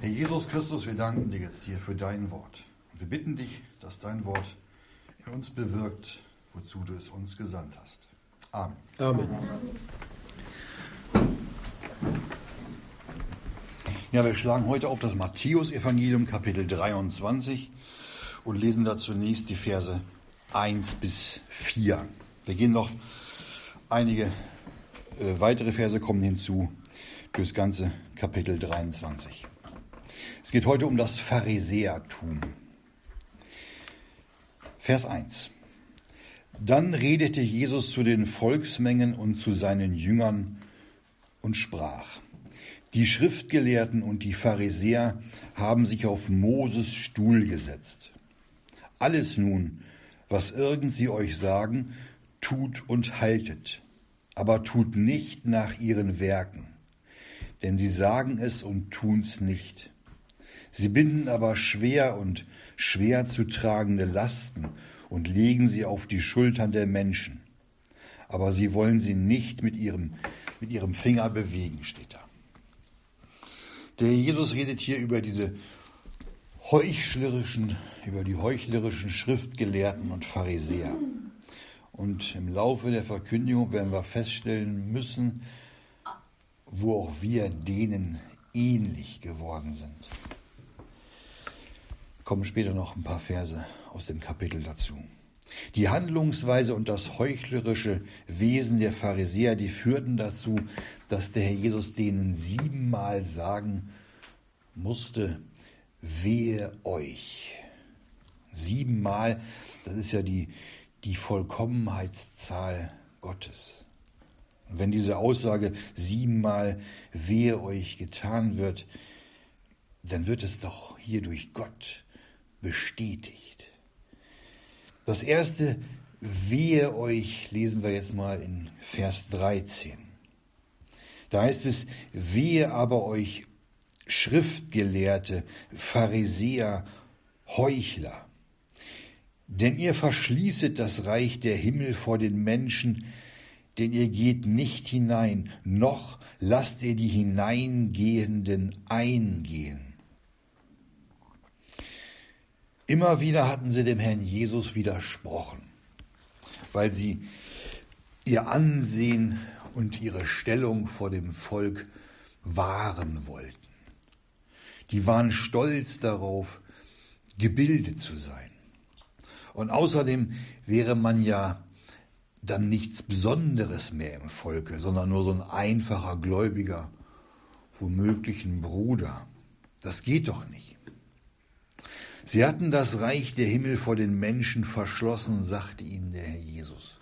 Herr Jesus Christus, wir danken dir jetzt hier für dein Wort. Und wir bitten dich, dass dein Wort in uns bewirkt, wozu du es uns gesandt hast. Amen. Amen. Ja, wir schlagen heute auf das Matthäus-Evangelium, Kapitel 23 und lesen da zunächst die Verse 1 bis 4. Wir gehen noch einige äh, weitere Verse kommen hinzu durchs ganze Kapitel 23. Es geht heute um das Pharisäertum. Vers 1. Dann redete Jesus zu den Volksmengen und zu seinen Jüngern und sprach, die Schriftgelehrten und die Pharisäer haben sich auf Moses Stuhl gesetzt. Alles nun, was irgend sie euch sagen, tut und haltet, aber tut nicht nach ihren Werken, denn sie sagen es und tun's nicht. Sie binden aber schwer und schwer zu tragende Lasten und legen sie auf die Schultern der Menschen. Aber sie wollen sie nicht mit ihrem, mit ihrem Finger bewegen, steht da. Der Jesus redet hier über diese heuchlerischen, über die heuchlerischen Schriftgelehrten und Pharisäer. Und im Laufe der Verkündigung werden wir feststellen müssen, wo auch wir denen ähnlich geworden sind. Kommen später noch ein paar Verse aus dem Kapitel dazu. Die Handlungsweise und das heuchlerische Wesen der Pharisäer, die führten dazu, dass der Herr Jesus denen siebenmal sagen musste, wehe euch. Siebenmal, das ist ja die, die Vollkommenheitszahl Gottes. Und wenn diese Aussage siebenmal wehe euch getan wird, dann wird es doch hier durch Gott bestätigt. Das erste Wehe euch lesen wir jetzt mal in Vers 13. Da heißt es, wehe aber euch Schriftgelehrte, Pharisäer, Heuchler. Denn ihr verschließet das Reich der Himmel vor den Menschen, denn ihr geht nicht hinein, noch lasst ihr die Hineingehenden eingehen. Immer wieder hatten sie dem Herrn Jesus widersprochen, weil sie ihr Ansehen und ihre Stellung vor dem Volk wahren wollten. Die waren stolz darauf, gebildet zu sein. Und außerdem wäre man ja dann nichts Besonderes mehr im Volke, sondern nur so ein einfacher Gläubiger, womöglich ein Bruder. Das geht doch nicht. Sie hatten das Reich der Himmel vor den Menschen verschlossen, sagte ihnen der Herr Jesus.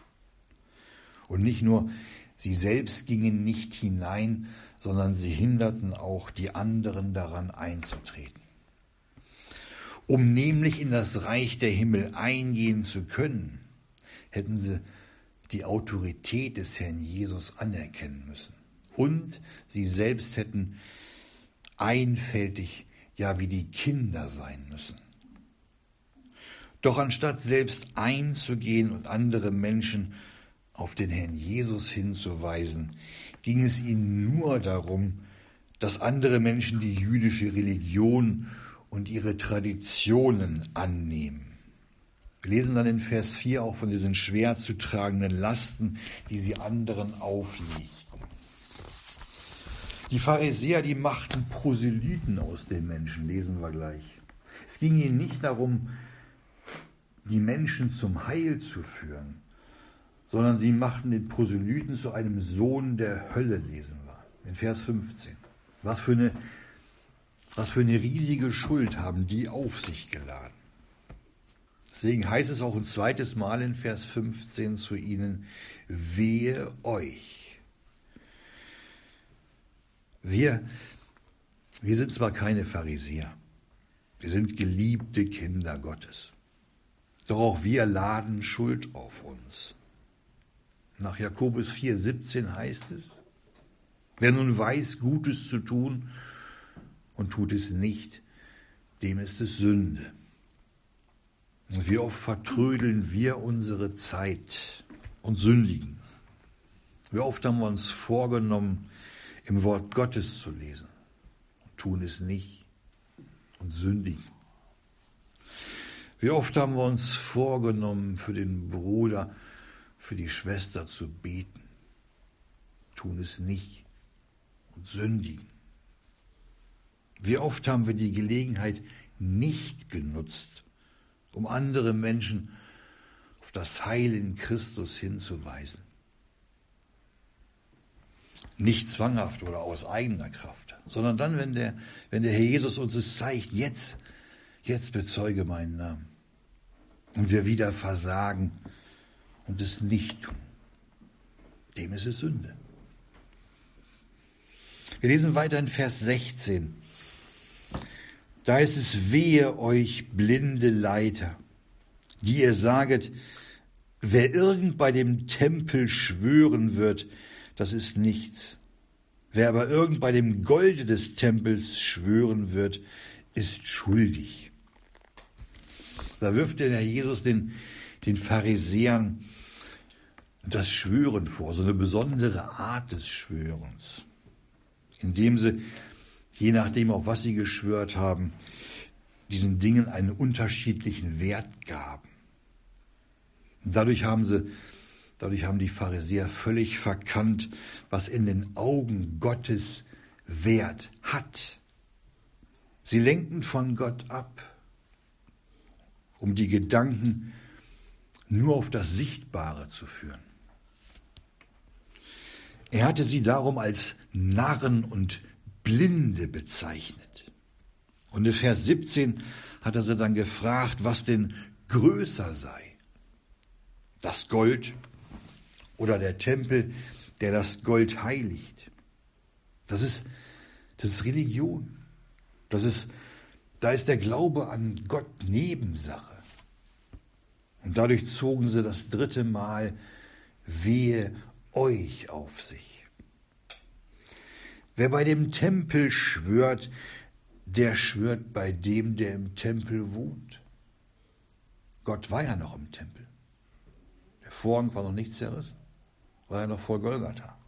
Und nicht nur sie selbst gingen nicht hinein, sondern sie hinderten auch die anderen daran einzutreten. Um nämlich in das Reich der Himmel eingehen zu können, hätten sie die Autorität des Herrn Jesus anerkennen müssen. Und sie selbst hätten einfältig, ja wie die Kinder sein müssen. Doch anstatt selbst einzugehen und andere Menschen auf den Herrn Jesus hinzuweisen, ging es ihnen nur darum, dass andere Menschen die jüdische Religion und ihre Traditionen annehmen. Wir lesen dann in Vers 4 auch von diesen schwer zu tragenden Lasten, die sie anderen auflegten. Die Pharisäer, die machten Proselyten aus den Menschen, lesen wir gleich. Es ging ihnen nicht darum, die Menschen zum Heil zu führen, sondern sie machten den Proselyten zu einem Sohn der Hölle, lesen wir, in Vers 15. Was für eine, was für eine riesige Schuld haben die auf sich geladen. Deswegen heißt es auch ein zweites Mal in Vers 15 zu ihnen, wehe euch. Wir, wir sind zwar keine Pharisäer, wir sind geliebte Kinder Gottes. Doch auch wir laden Schuld auf uns. Nach Jakobus 4,17 heißt es, wer nun weiß, Gutes zu tun und tut es nicht, dem ist es Sünde. Und wie oft vertrödeln wir unsere Zeit und sündigen. Wie oft haben wir uns vorgenommen, im Wort Gottes zu lesen und tun es nicht. und sündigen. Wie oft haben wir uns vorgenommen, für den Bruder, für die Schwester zu beten, tun es nicht und sündigen. Wie oft haben wir die Gelegenheit nicht genutzt, um andere Menschen auf das Heil in Christus hinzuweisen. Nicht zwanghaft oder aus eigener Kraft, sondern dann, wenn der, wenn der Herr Jesus uns es zeigt, jetzt, jetzt bezeuge meinen Namen. Und wir wieder versagen und es nicht tun. Dem ist es Sünde. Wir lesen weiter in Vers 16. Da ist es wehe euch blinde Leiter, die ihr saget, wer irgend bei dem Tempel schwören wird, das ist nichts. Wer aber irgend bei dem Golde des Tempels schwören wird, ist schuldig. Da wirft der Herr Jesus den, den Pharisäern das Schwören vor, so eine besondere Art des Schwörens, indem sie, je nachdem, auf was sie geschwört haben, diesen Dingen einen unterschiedlichen Wert gaben. Und dadurch haben sie, dadurch haben die Pharisäer völlig verkannt, was in den Augen Gottes Wert hat. Sie lenkten von Gott ab um die Gedanken nur auf das Sichtbare zu führen. Er hatte sie darum als Narren und Blinde bezeichnet. Und in Vers 17 hat er sie dann gefragt, was denn größer sei. Das Gold oder der Tempel, der das Gold heiligt. Das ist, das ist Religion. Das ist da ist der Glaube an Gott Nebensache. Und dadurch zogen sie das dritte Mal wehe euch auf sich. Wer bei dem Tempel schwört, der schwört bei dem, der im Tempel wohnt. Gott war ja noch im Tempel. Der Vorhang war noch nicht zerrissen, war ja noch vor Golgatha.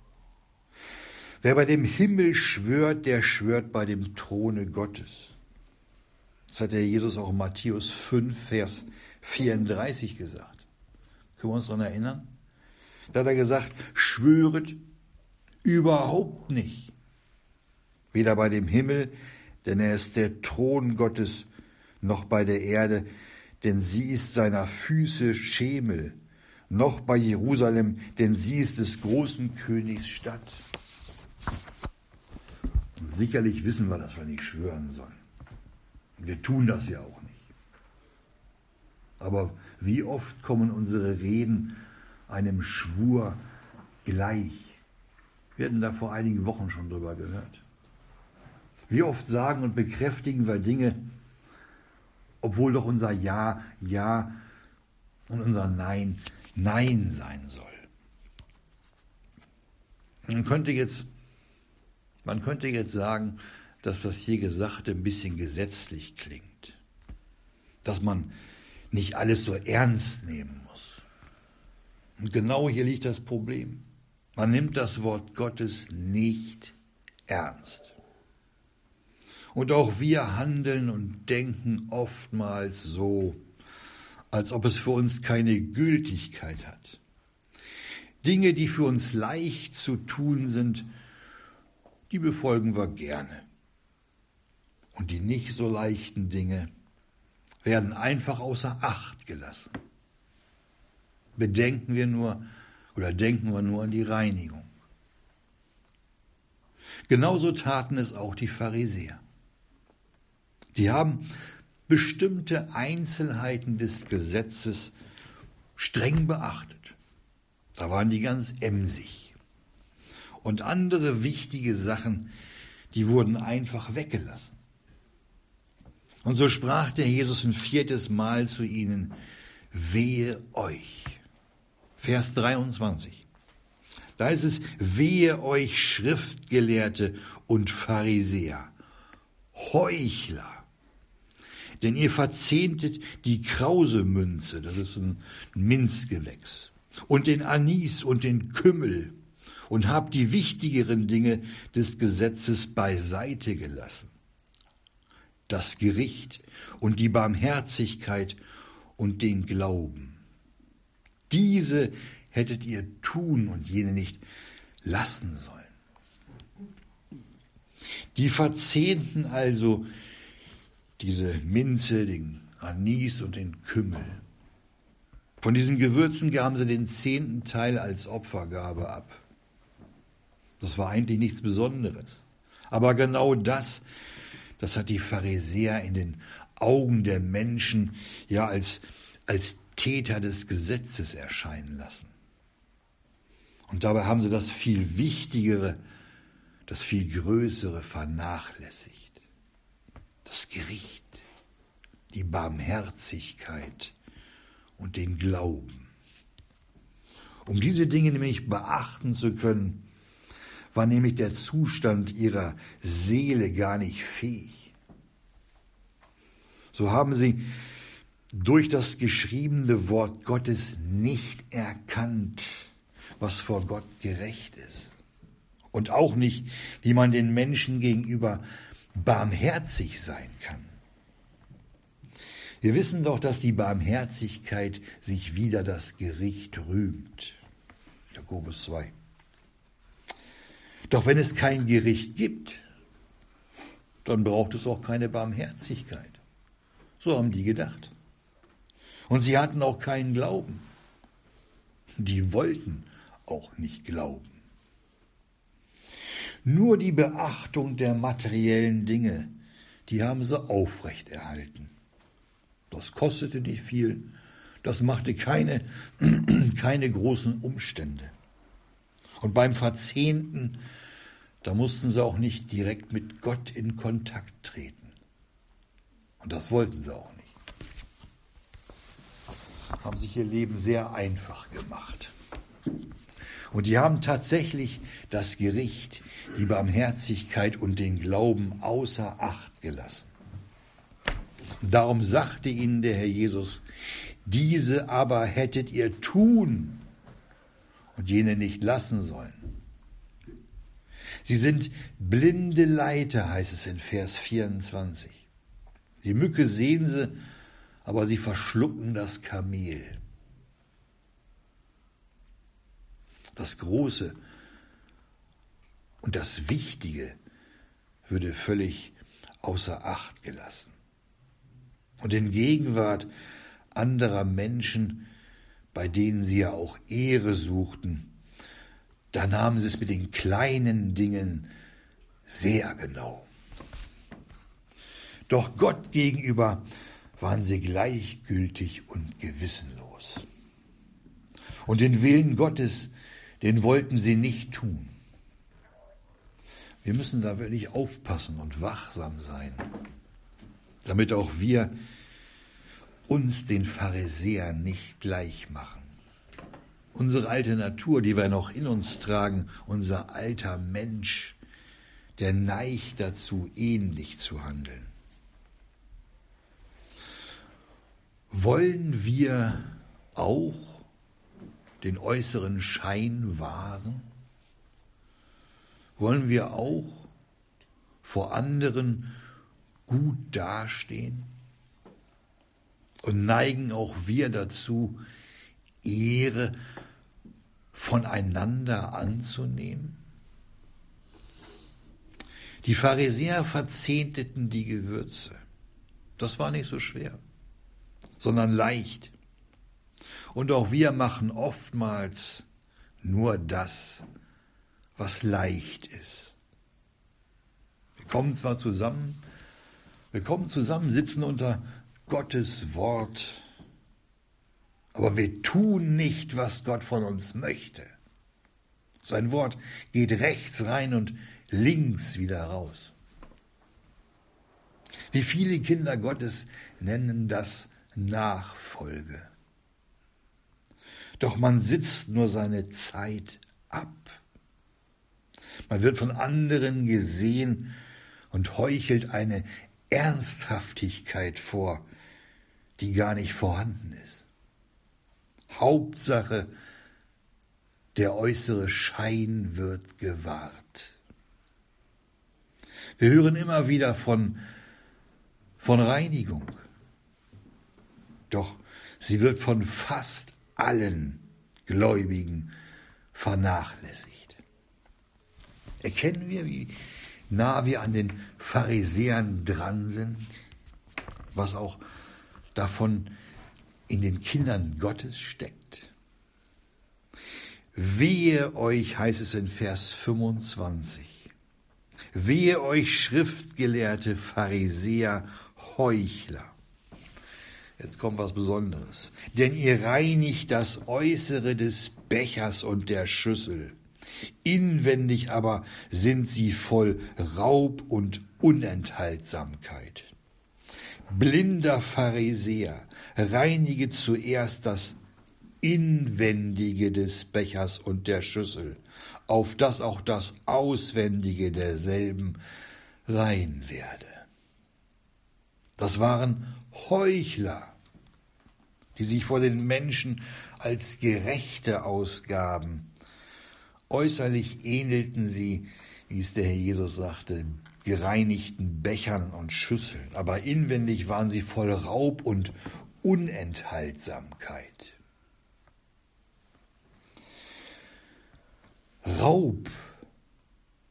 Wer bei dem Himmel schwört, der schwört bei dem Throne Gottes. Das hat der Jesus auch in Matthäus 5, Vers 34 gesagt. Können wir uns daran erinnern? Da hat er gesagt, schwöret überhaupt nicht. Weder bei dem Himmel, denn er ist der Thron Gottes, noch bei der Erde, denn sie ist seiner Füße Schemel, noch bei Jerusalem, denn sie ist des großen Königs Stadt. Und sicherlich wissen wir, dass wir nicht schwören sollen. Wir tun das ja auch nicht. Aber wie oft kommen unsere Reden einem Schwur gleich? Wir hatten da vor einigen Wochen schon drüber gehört. Wie oft sagen und bekräftigen wir Dinge, obwohl doch unser Ja Ja und unser Nein Nein sein soll. Man könnte jetzt, man könnte jetzt sagen, dass das hier Gesagte ein bisschen gesetzlich klingt. Dass man nicht alles so ernst nehmen muss. Und genau hier liegt das Problem. Man nimmt das Wort Gottes nicht ernst. Und auch wir handeln und denken oftmals so, als ob es für uns keine Gültigkeit hat. Dinge, die für uns leicht zu tun sind, die befolgen wir gerne. Und die nicht so leichten Dinge werden einfach außer Acht gelassen. Bedenken wir nur oder denken wir nur an die Reinigung. Genauso taten es auch die Pharisäer. Die haben bestimmte Einzelheiten des Gesetzes streng beachtet. Da waren die ganz emsig. Und andere wichtige Sachen, die wurden einfach weggelassen. Und so sprach der Jesus ein viertes Mal zu ihnen, wehe euch. Vers 23. Da ist es, wehe euch Schriftgelehrte und Pharisäer, Heuchler. Denn ihr verzehntet die Krausemünze, das ist ein Minzgewächs, und den Anis und den Kümmel und habt die wichtigeren Dinge des Gesetzes beiseite gelassen das Gericht und die Barmherzigkeit und den Glauben. Diese hättet ihr tun und jene nicht lassen sollen. Die verzehnten also diese Minze, den Anis und den Kümmel. Von diesen Gewürzen gaben sie den zehnten Teil als Opfergabe ab. Das war eigentlich nichts Besonderes. Aber genau das, das hat die Pharisäer in den Augen der Menschen ja als, als Täter des Gesetzes erscheinen lassen. Und dabei haben sie das viel Wichtigere, das viel Größere vernachlässigt. Das Gericht, die Barmherzigkeit und den Glauben. Um diese Dinge nämlich beachten zu können, war nämlich der Zustand ihrer Seele gar nicht fähig. So haben sie durch das geschriebene Wort Gottes nicht erkannt, was vor Gott gerecht ist. Und auch nicht, wie man den Menschen gegenüber barmherzig sein kann. Wir wissen doch, dass die Barmherzigkeit sich wider das Gericht rühmt. Jakobus 2. Doch wenn es kein Gericht gibt, dann braucht es auch keine Barmherzigkeit. So haben die gedacht. Und sie hatten auch keinen Glauben. Die wollten auch nicht glauben. Nur die Beachtung der materiellen Dinge, die haben sie aufrechterhalten. Das kostete nicht viel, das machte keine, keine großen Umstände. Und beim Verzehnten, da mussten sie auch nicht direkt mit Gott in Kontakt treten. Und das wollten sie auch nicht. Haben sich ihr Leben sehr einfach gemacht. Und die haben tatsächlich das Gericht, die Barmherzigkeit und den Glauben außer Acht gelassen. Darum sagte ihnen der Herr Jesus, diese aber hättet ihr tun und jene nicht lassen sollen. Sie sind blinde Leiter, heißt es in Vers 24. Die Mücke sehen sie, aber sie verschlucken das Kamel. Das Große und das Wichtige würde völlig außer Acht gelassen. Und in Gegenwart anderer Menschen, bei denen sie ja auch Ehre suchten, da nahmen sie es mit den kleinen Dingen sehr genau. Doch Gott gegenüber waren sie gleichgültig und gewissenlos. Und den Willen Gottes, den wollten sie nicht tun. Wir müssen da wirklich aufpassen und wachsam sein, damit auch wir uns den Pharisäern nicht gleich machen. Unsere alte Natur, die wir noch in uns tragen, unser alter Mensch, der neigt dazu, ähnlich zu handeln. Wollen wir auch den äußeren Schein wahren? Wollen wir auch vor anderen gut dastehen? Und neigen auch wir dazu, Ehre voneinander anzunehmen? Die Pharisäer verzehnteten die Gewürze. Das war nicht so schwer, sondern leicht. Und auch wir machen oftmals nur das, was leicht ist. Wir kommen zwar zusammen, wir kommen zusammen, sitzen unter Gottes Wort, aber wir tun nicht, was Gott von uns möchte. Sein Wort geht rechts rein und links wieder raus. Wie viele Kinder Gottes nennen das Nachfolge. Doch man sitzt nur seine Zeit ab. Man wird von anderen gesehen und heuchelt eine Ernsthaftigkeit vor, die gar nicht vorhanden ist. Hauptsache, der äußere Schein wird gewahrt. Wir hören immer wieder von von Reinigung. Doch sie wird von fast allen Gläubigen vernachlässigt. Erkennen wir, wie nah wir an den Pharisäern dran sind, was auch davon in den Kindern Gottes steckt. Wehe euch, heißt es in Vers 25. Wehe euch, schriftgelehrte Pharisäer, Heuchler. Jetzt kommt was Besonderes. Denn ihr reinigt das Äußere des Bechers und der Schüssel. Inwendig aber sind sie voll Raub und Unenthaltsamkeit. Blinder Pharisäer, reinige zuerst das Inwendige des Bechers und der Schüssel, auf dass auch das Auswendige derselben rein werde. Das waren Heuchler, die sich vor den Menschen als Gerechte ausgaben. Äußerlich ähnelten sie, wie es der Herr Jesus sagte, gereinigten Bechern und Schüsseln, aber inwendig waren sie voll Raub und Unenthaltsamkeit. Raub,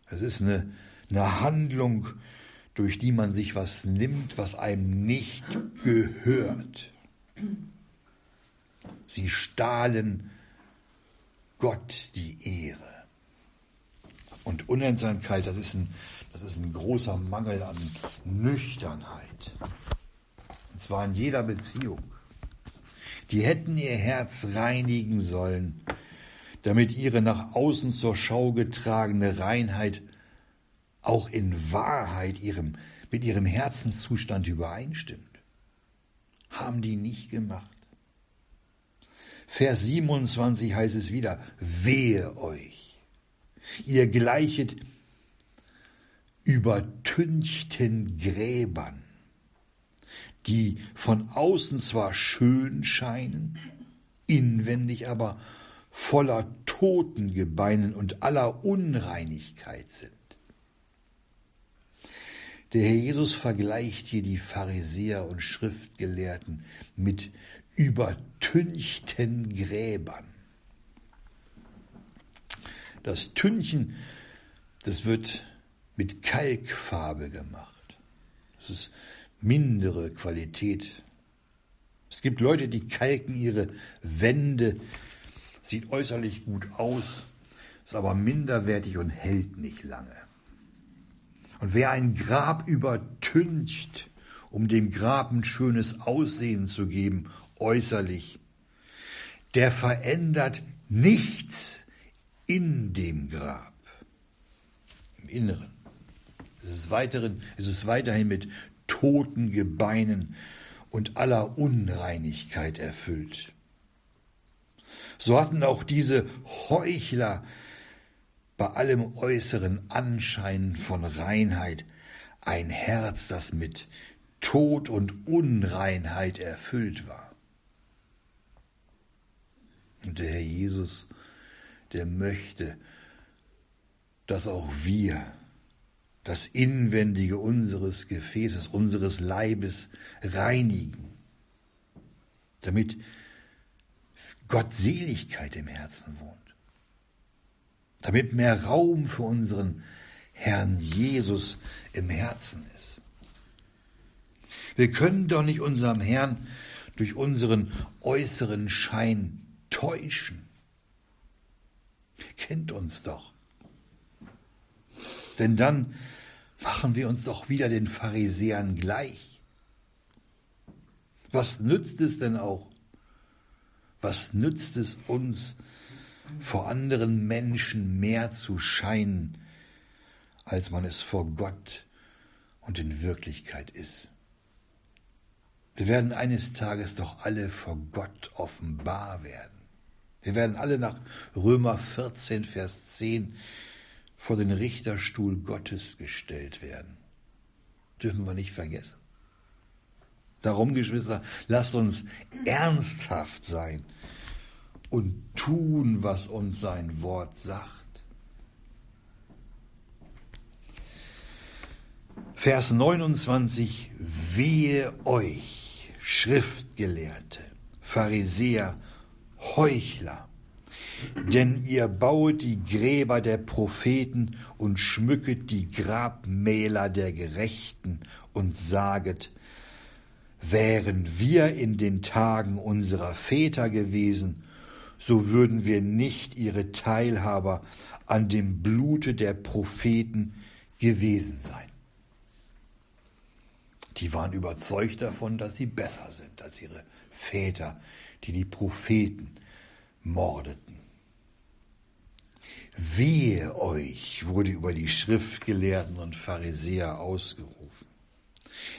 das ist eine, eine Handlung, durch die man sich was nimmt, was einem nicht gehört. Sie stahlen Gott die Ehre. Und Unentsamkeit, das ist ein, das ist ein großer Mangel an Nüchternheit. Und zwar in jeder Beziehung. Die hätten ihr Herz reinigen sollen, damit ihre nach außen zur Schau getragene Reinheit auch in Wahrheit ihrem, mit ihrem Herzenszustand übereinstimmt. Haben die nicht gemacht. Vers 27 heißt es wieder, wehe euch. Ihr gleichet übertünchten Gräbern, die von außen zwar schön scheinen, inwendig aber voller Totengebeinen und aller Unreinigkeit sind. Der Herr Jesus vergleicht hier die Pharisäer und Schriftgelehrten mit übertünchten Gräbern. Das Tünchen, das wird mit Kalkfarbe gemacht. Das ist mindere Qualität. Es gibt Leute, die kalken ihre Wände sieht äußerlich gut aus, ist aber minderwertig und hält nicht lange. Und wer ein Grab übertüncht, um dem Grab ein schönes Aussehen zu geben, äußerlich, der verändert nichts in dem Grab, im Inneren. Es ist, weiteren, es ist weiterhin mit toten Gebeinen und aller Unreinigkeit erfüllt so hatten auch diese Heuchler bei allem äußeren Anschein von Reinheit ein Herz, das mit Tod und Unreinheit erfüllt war. Und der Herr Jesus, der möchte, dass auch wir das Inwendige unseres Gefäßes, unseres Leibes reinigen, damit Gottseligkeit im Herzen wohnt. Damit mehr Raum für unseren Herrn Jesus im Herzen ist. Wir können doch nicht unserem Herrn durch unseren äußeren Schein täuschen. Er kennt uns doch. Denn dann machen wir uns doch wieder den Pharisäern gleich. Was nützt es denn auch, was nützt es uns, vor anderen Menschen mehr zu scheinen, als man es vor Gott und in Wirklichkeit ist? Wir werden eines Tages doch alle vor Gott offenbar werden. Wir werden alle nach Römer 14, Vers 10 vor den Richterstuhl Gottes gestellt werden. Dürfen wir nicht vergessen. Darum, Geschwister, lasst uns ernsthaft sein und tun, was uns sein Wort sagt. Vers 29, wehe euch, Schriftgelehrte, Pharisäer, Heuchler, denn ihr bauet die Gräber der Propheten und schmücket die Grabmäler der Gerechten und saget, wären wir in den Tagen unserer Väter gewesen, so würden wir nicht ihre Teilhaber an dem Blute der Propheten gewesen sein. Die waren überzeugt davon, dass sie besser sind als ihre Väter, die die Propheten mordeten. Wehe euch, wurde über die Schriftgelehrten und Pharisäer ausgerufen.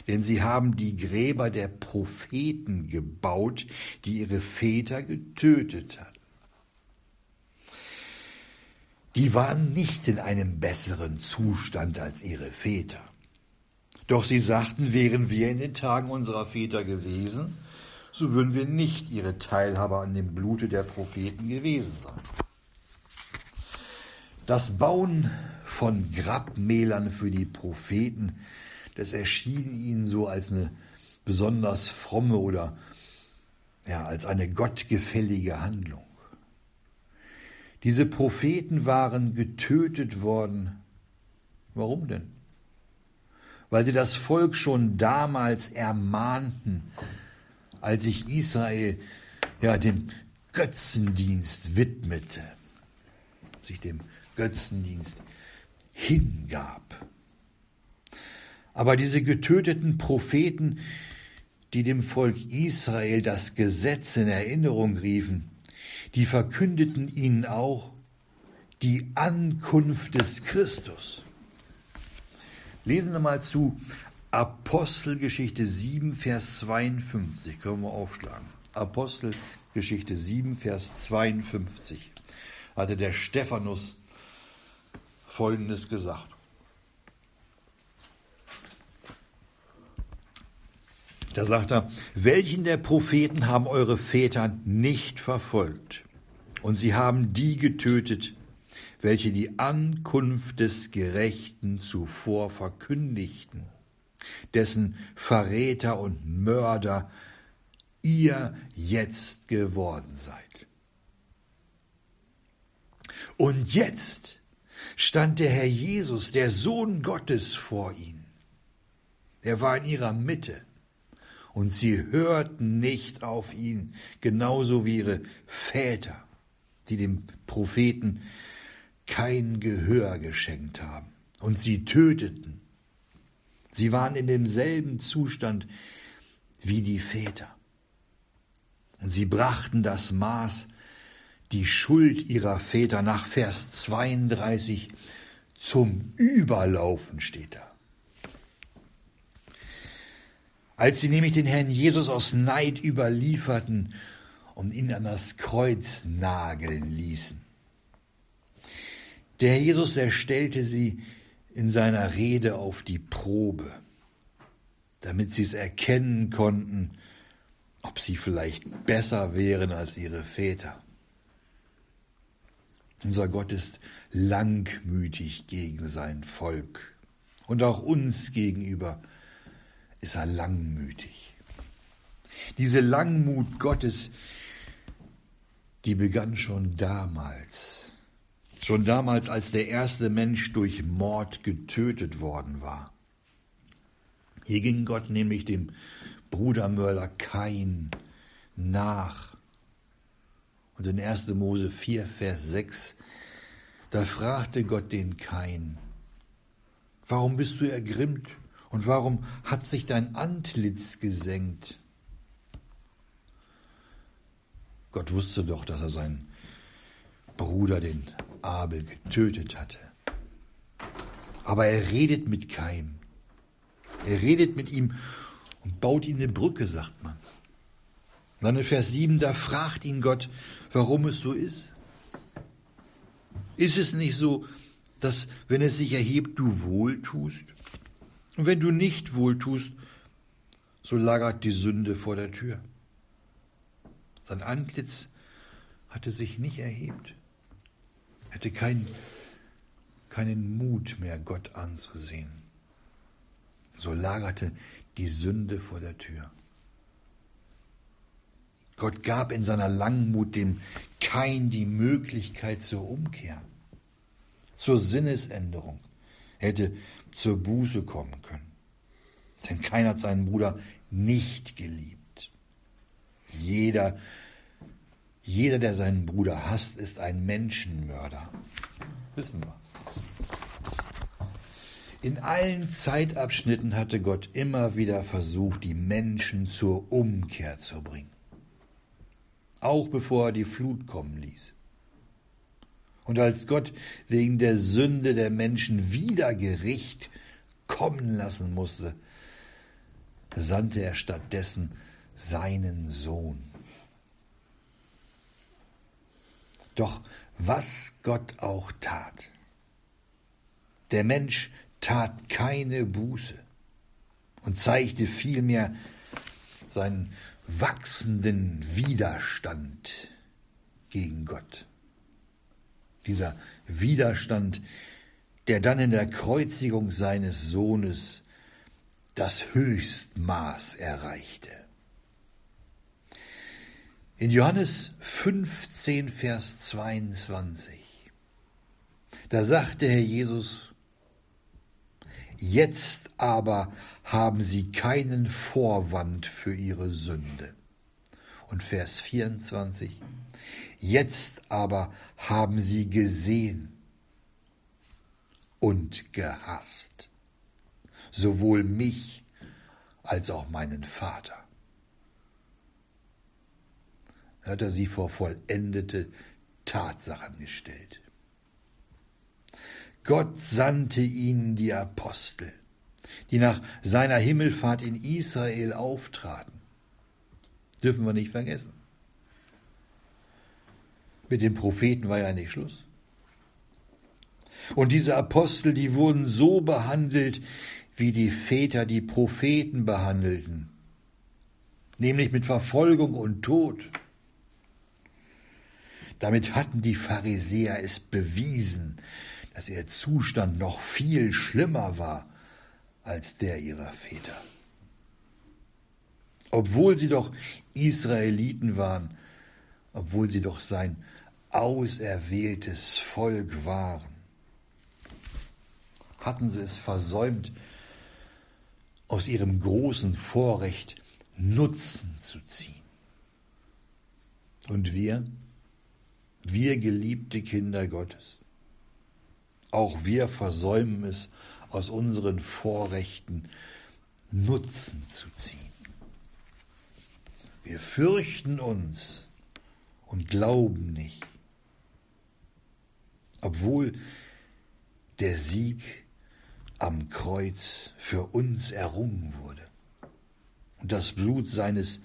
Denn sie haben die Gräber der Propheten gebaut, die ihre Väter getötet hatten. Die waren nicht in einem besseren Zustand als ihre Väter. Doch sie sagten, wären wir in den Tagen unserer Väter gewesen, so würden wir nicht ihre Teilhaber an dem Blute der Propheten gewesen sein. Das Bauen von Grabmälern für die Propheten, das erschien ihnen so als eine besonders fromme oder ja, als eine gottgefällige Handlung. Diese Propheten waren getötet worden. Warum denn? weil sie das Volk schon damals ermahnten, als sich Israel ja dem Götzendienst widmete, sich dem Götzendienst hingab. Aber diese getöteten Propheten, die dem Volk Israel das Gesetz in Erinnerung riefen, die verkündeten ihnen auch die Ankunft des Christus. Lesen wir mal zu Apostelgeschichte 7, Vers 52. Können wir aufschlagen. Apostelgeschichte 7, Vers 52. Hatte der Stephanus Folgendes gesagt. Da sagt er, welchen der Propheten haben eure Väter nicht verfolgt? Und sie haben die getötet, welche die Ankunft des Gerechten zuvor verkündigten, dessen Verräter und Mörder ihr jetzt geworden seid. Und jetzt stand der Herr Jesus, der Sohn Gottes, vor ihnen. Er war in ihrer Mitte. Und sie hörten nicht auf ihn, genauso wie ihre Väter, die dem Propheten kein Gehör geschenkt haben. Und sie töteten. Sie waren in demselben Zustand wie die Väter. Und sie brachten das Maß, die Schuld ihrer Väter nach Vers 32 zum Überlaufen steht da. Als sie nämlich den Herrn Jesus aus Neid überlieferten und ihn an das Kreuz nageln ließen, der Jesus, der stellte sie in seiner Rede auf die Probe, damit sie es erkennen konnten, ob sie vielleicht besser wären als ihre Väter. Unser Gott ist langmütig gegen sein Volk und auch uns gegenüber ist er langmütig. Diese Langmut Gottes, die begann schon damals Schon damals, als der erste Mensch durch Mord getötet worden war. Hier ging Gott nämlich dem Brudermörder Kain nach. Und in 1. Mose 4, Vers 6, da fragte Gott den Kain, warum bist du ergrimmt und warum hat sich dein Antlitz gesenkt? Gott wusste doch, dass er seinen Bruder, den Abel getötet hatte. Aber er redet mit Kain. Er redet mit ihm und baut ihm eine Brücke, sagt man. dann in Vers 7, da fragt ihn Gott, warum es so ist. Ist es nicht so, dass wenn es sich erhebt, du wohltust? Und wenn du nicht wohltust, so lagert die Sünde vor der Tür. Sein Antlitz hatte sich nicht erhebt hätte kein, keinen Mut mehr, Gott anzusehen. So lagerte die Sünde vor der Tür. Gott gab in seiner Langmut dem Kain die Möglichkeit zur Umkehr, zur Sinnesänderung. Er hätte zur Buße kommen können. Denn Kain hat seinen Bruder nicht geliebt. Jeder, jeder, der seinen Bruder hasst, ist ein Menschenmörder. Wissen wir. In allen Zeitabschnitten hatte Gott immer wieder versucht, die Menschen zur Umkehr zu bringen auch bevor er die Flut kommen ließ. Und als Gott wegen der Sünde der Menschen wieder Gericht kommen lassen musste, sandte er stattdessen seinen Sohn. Doch was Gott auch tat, der Mensch tat keine Buße und zeigte vielmehr seinen wachsenden Widerstand gegen Gott. Dieser Widerstand, der dann in der Kreuzigung seines Sohnes das Höchstmaß erreichte. In Johannes 15, Vers 22, da sagte Herr Jesus, Jetzt aber haben sie keinen Vorwand für ihre Sünde. Und Vers 24. Jetzt aber haben sie gesehen und gehasst, sowohl mich als auch meinen Vater. Hat er sie vor vollendete Tatsachen gestellt. Gott sandte ihnen die Apostel, die nach seiner Himmelfahrt in Israel auftraten. Dürfen wir nicht vergessen. Mit den Propheten war ja nicht Schluss. Und diese Apostel, die wurden so behandelt, wie die Väter die Propheten behandelten, nämlich mit Verfolgung und Tod. Damit hatten die Pharisäer es bewiesen, dass ihr Zustand noch viel schlimmer war als der ihrer Väter. Obwohl sie doch Israeliten waren, obwohl sie doch sein auserwähltes Volk waren, hatten sie es versäumt, aus ihrem großen Vorrecht Nutzen zu ziehen. Und wir, wir geliebte Kinder Gottes, auch wir versäumen es, aus unseren Vorrechten Nutzen zu ziehen. Wir fürchten uns und glauben nicht, obwohl der Sieg am Kreuz für uns errungen wurde und das Blut seines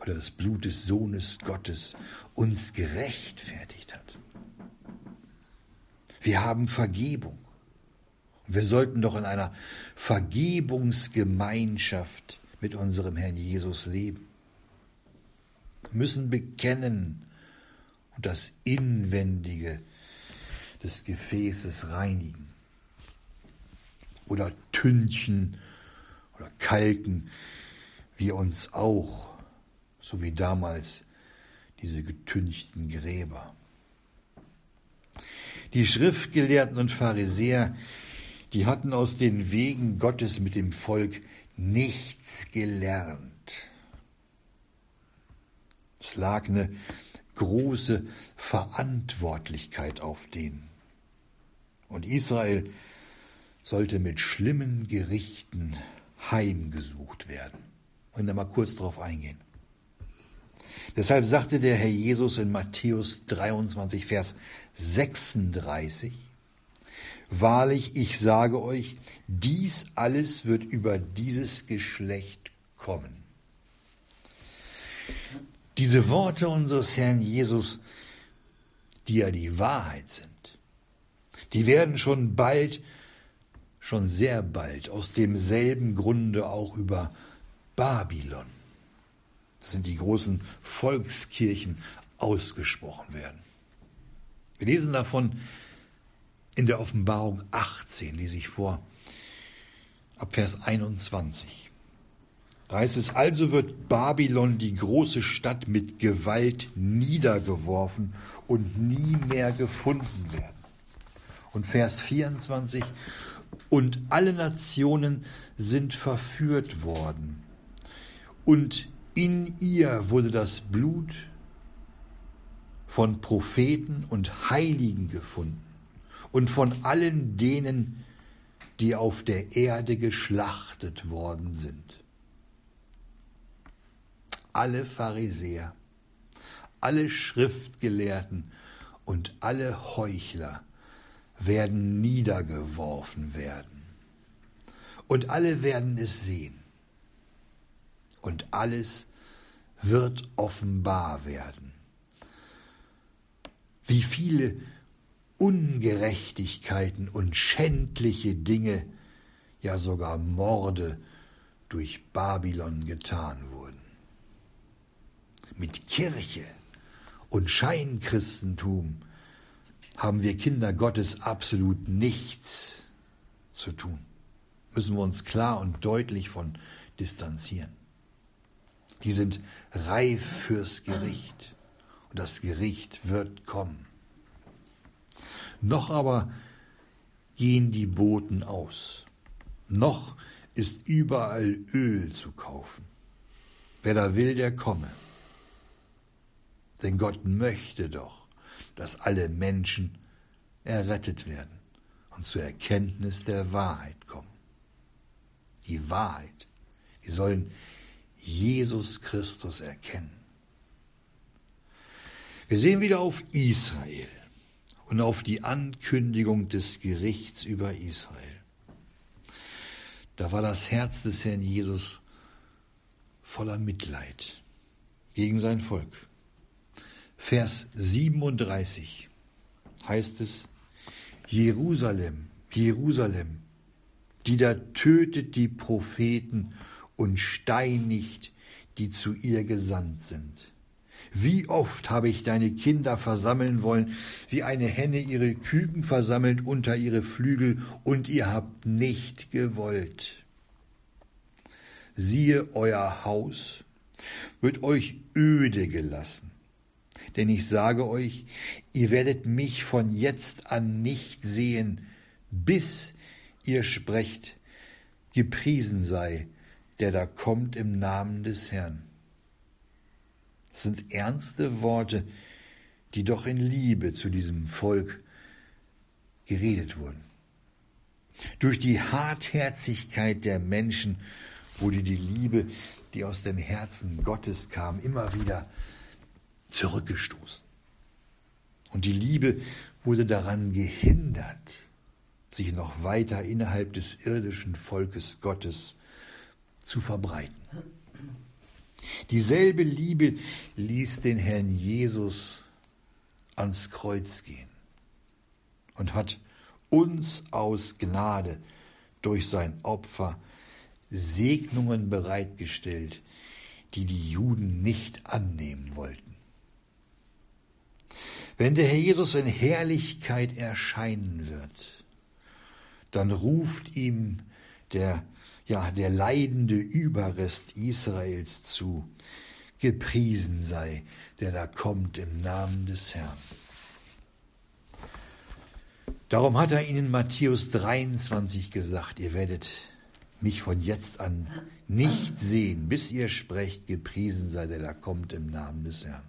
oder das Blut des Sohnes Gottes uns gerechtfertigt hat. Wir haben Vergebung. Wir sollten doch in einer Vergebungsgemeinschaft mit unserem Herrn Jesus leben. Wir müssen bekennen und das Inwendige des Gefäßes reinigen. Oder tünchen oder kalken wir uns auch, so wie damals diese getünchten Gräber. Die Schriftgelehrten und Pharisäer, die hatten aus den Wegen Gottes mit dem Volk nichts gelernt. Es lag eine große Verantwortlichkeit auf denen. Und Israel sollte mit schlimmen Gerichten heimgesucht werden. Und da mal kurz darauf eingehen. Deshalb sagte der Herr Jesus in Matthäus 23, Vers 36, Wahrlich, ich sage euch, dies alles wird über dieses Geschlecht kommen. Diese Worte unseres Herrn Jesus, die ja die Wahrheit sind, die werden schon bald, schon sehr bald aus demselben Grunde auch über Babylon das sind die großen Volkskirchen, ausgesprochen werden. Wir lesen davon in der Offenbarung 18, lese ich vor. ab Vers 21. Da heißt es, also wird Babylon, die große Stadt, mit Gewalt niedergeworfen und nie mehr gefunden werden. Und Vers 24, und alle Nationen sind verführt worden. Und in ihr wurde das Blut von Propheten und Heiligen gefunden und von allen denen, die auf der Erde geschlachtet worden sind alle Pharisäer, alle Schriftgelehrten und alle Heuchler werden niedergeworfen werden. Und alle werden es sehen. Und alles wird offenbar werden. Wie viele Ungerechtigkeiten und schändliche Dinge, ja sogar Morde durch Babylon getan wurden mit Kirche und Scheinchristentum haben wir Kinder Gottes absolut nichts zu tun. Müssen wir uns klar und deutlich von distanzieren. Die sind reif fürs Gericht und das Gericht wird kommen. Noch aber gehen die Boten aus. Noch ist überall Öl zu kaufen. Wer da will, der komme. Denn Gott möchte doch, dass alle Menschen errettet werden und zur Erkenntnis der Wahrheit kommen. Die Wahrheit. Wir sollen Jesus Christus erkennen. Wir sehen wieder auf Israel und auf die Ankündigung des Gerichts über Israel. Da war das Herz des Herrn Jesus voller Mitleid gegen sein Volk. Vers 37 heißt es, Jerusalem, Jerusalem, die da tötet die Propheten und steinigt, die zu ihr gesandt sind. Wie oft habe ich deine Kinder versammeln wollen, wie eine Henne ihre Küken versammelt unter ihre Flügel, und ihr habt nicht gewollt. Siehe, euer Haus wird euch öde gelassen denn ich sage euch, ihr werdet mich von jetzt an nicht sehen, bis ihr sprecht, gepriesen sei, der da kommt im Namen des Herrn. Das sind ernste Worte, die doch in Liebe zu diesem Volk geredet wurden. Durch die Hartherzigkeit der Menschen wurde die Liebe, die aus dem Herzen Gottes kam, immer wieder zurückgestoßen. Und die Liebe wurde daran gehindert, sich noch weiter innerhalb des irdischen Volkes Gottes zu verbreiten. Dieselbe Liebe ließ den Herrn Jesus ans Kreuz gehen und hat uns aus Gnade durch sein Opfer Segnungen bereitgestellt, die die Juden nicht annehmen wollten. Wenn der Herr Jesus in Herrlichkeit erscheinen wird, dann ruft ihm der, ja, der leidende Überrest Israels zu, gepriesen sei, der da kommt im Namen des Herrn. Darum hat er ihnen Matthäus 23 gesagt, ihr werdet mich von jetzt an nicht sehen, bis ihr sprecht, gepriesen sei, der da kommt im Namen des Herrn.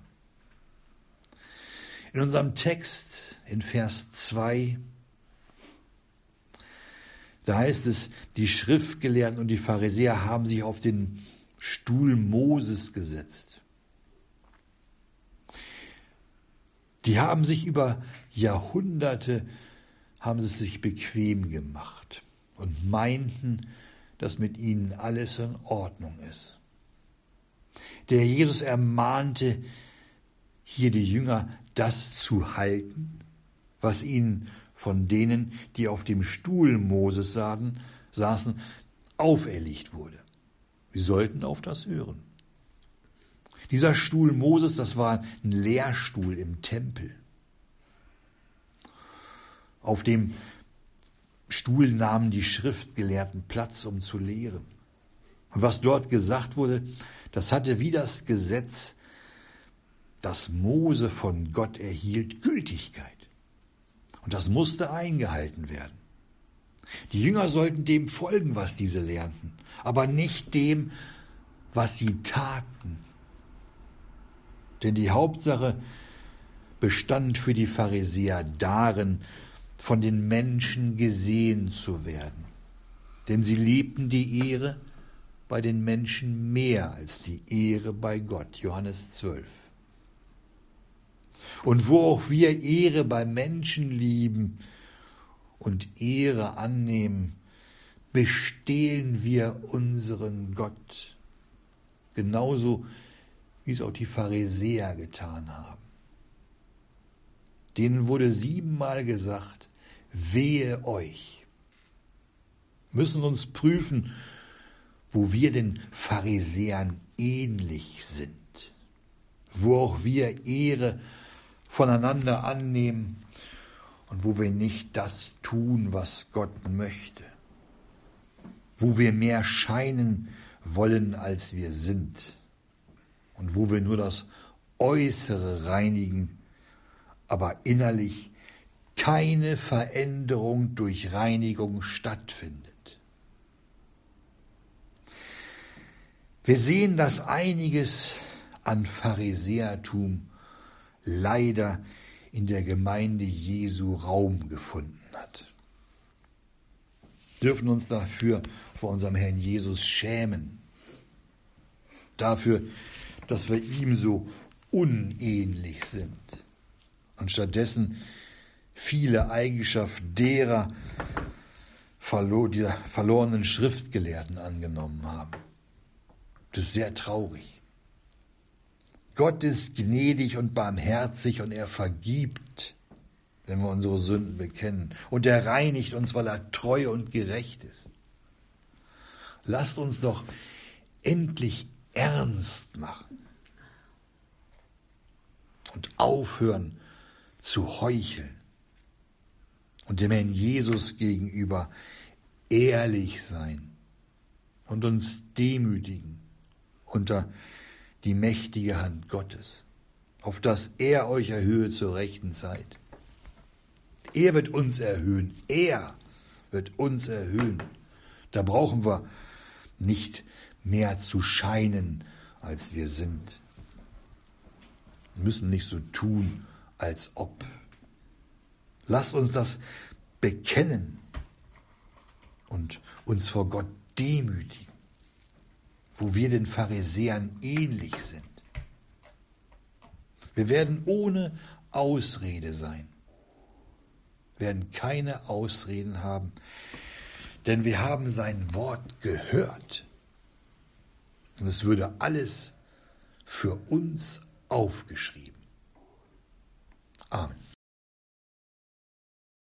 In unserem Text in Vers 2, da heißt es, die Schriftgelehrten und die Pharisäer haben sich auf den Stuhl Moses gesetzt. Die haben sich über Jahrhunderte, haben sie sich bequem gemacht und meinten, dass mit ihnen alles in Ordnung ist. Der Jesus ermahnte hier die Jünger, das zu halten, was ihnen von denen, die auf dem Stuhl Moses saßen, auferlegt wurde. Wir sollten auf das hören. Dieser Stuhl Moses, das war ein Lehrstuhl im Tempel, auf dem Stuhl nahmen die Schriftgelehrten Platz, um zu lehren. Und was dort gesagt wurde, das hatte wie das Gesetz, das Mose von Gott erhielt, Gültigkeit. Und das musste eingehalten werden. Die Jünger sollten dem folgen, was diese lernten, aber nicht dem, was sie taten. Denn die Hauptsache bestand für die Pharisäer darin, von den Menschen gesehen zu werden. Denn sie liebten die Ehre bei den Menschen mehr als die Ehre bei Gott. Johannes 12. Und wo auch wir Ehre bei Menschen lieben und Ehre annehmen, bestehlen wir unseren Gott. Genauso wie es auch die Pharisäer getan haben. Denen wurde siebenmal gesagt, wehe euch. Müssen uns prüfen, wo wir den Pharisäern ähnlich sind, wo auch wir Ehre voneinander annehmen und wo wir nicht das tun, was Gott möchte, wo wir mehr scheinen wollen, als wir sind und wo wir nur das Äußere reinigen, aber innerlich keine Veränderung durch Reinigung stattfindet. Wir sehen, dass einiges an Pharisäertum leider in der Gemeinde Jesu Raum gefunden hat. Wir dürfen uns dafür vor unserem Herrn Jesus schämen. Dafür, dass wir ihm so unähnlich sind und stattdessen viele Eigenschaften derer dieser verlorenen Schriftgelehrten angenommen haben. Das ist sehr traurig. Gott ist gnädig und barmherzig und er vergibt, wenn wir unsere Sünden bekennen. Und er reinigt uns, weil er treu und gerecht ist. Lasst uns doch endlich ernst machen und aufhören zu heucheln und dem Herrn Jesus gegenüber ehrlich sein und uns demütigen unter die mächtige Hand Gottes, auf dass er euch erhöhe zur rechten Zeit. Er wird uns erhöhen, er wird uns erhöhen. Da brauchen wir nicht mehr zu scheinen, als wir sind. Wir müssen nicht so tun, als ob. Lasst uns das bekennen und uns vor Gott demütigen wo wir den Pharisäern ähnlich sind. Wir werden ohne Ausrede sein, werden keine Ausreden haben, denn wir haben sein Wort gehört. Und es würde alles für uns aufgeschrieben. Amen.